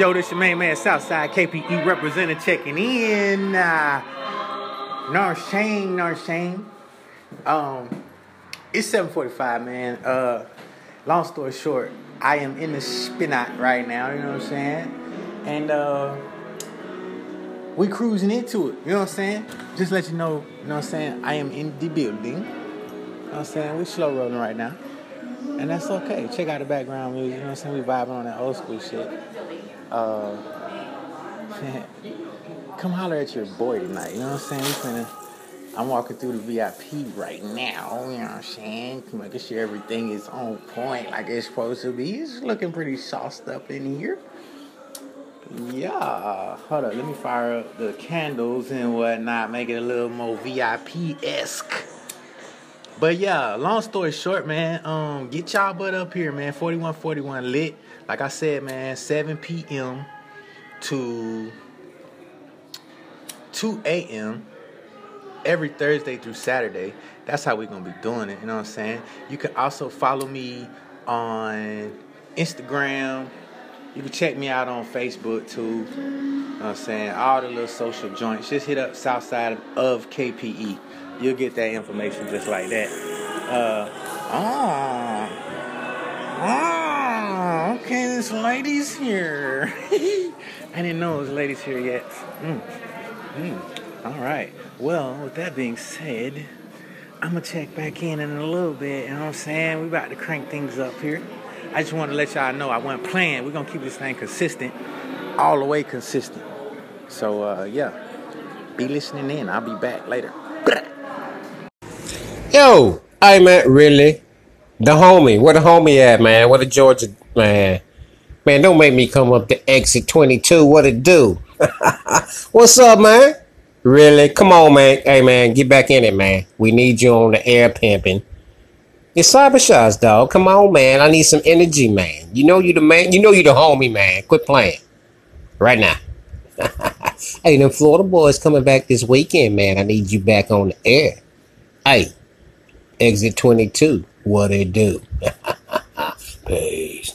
Yo, this your main man, Southside KPE representative checking in. Uh, no shame, no shame. Um, it's 7:45, man. Uh, long story short, I am in the spinot right now. You know what I'm saying? And uh, we cruising into it. You know what I'm saying? Just let you know. You know what I'm saying? I am in the building. You know what I'm saying? We slow rolling right now. And that's okay. Check out the background music. You know what I'm saying? We vibing on that old school shit. Uh, come holler at your boy tonight. You know what I'm saying? I'm walking through the VIP right now. You know what I'm saying? Making sure everything is on point like it's supposed to be. It's looking pretty sauced up in here. Yeah. Hold up. Let me fire up the candles and whatnot. Make it a little more VIP esque. But yeah, long story short, man, um, get y'all butt up here, man. 4141 lit. Like I said, man, 7 p.m. to 2 a.m. every Thursday through Saturday. That's how we're gonna be doing it, you know what I'm saying? You can also follow me on Instagram. You can check me out on Facebook too. You know what I'm saying? All the little social joints. Just hit up Southside of KPE you'll get that information just like that. Uh, oh, oh, okay, this lady's here. I didn't know it was ladies here yet. Mm. Mm. All right. Well, with that being said, I'm gonna check back in in a little bit. You know what I'm saying? We about to crank things up here. I just want to let y'all know I wasn't playing. We're gonna keep this thing consistent, all the way consistent. So uh, yeah, be listening in. I'll be back later. Yo, hey man, really? The homie, where the homie at, man? Where the Georgia man? Man, don't make me come up to exit 22. What it do? What's up, man? Really? Come on, man. Hey, man, get back in it, man. We need you on the air pimping. It's cyber shots, dog. Come on, man. I need some energy, man. You know you the man. You know you the homie, man. Quit playing. Right now. hey, them Florida boys coming back this weekend, man. I need you back on the air. Hey, exit 22. What it do?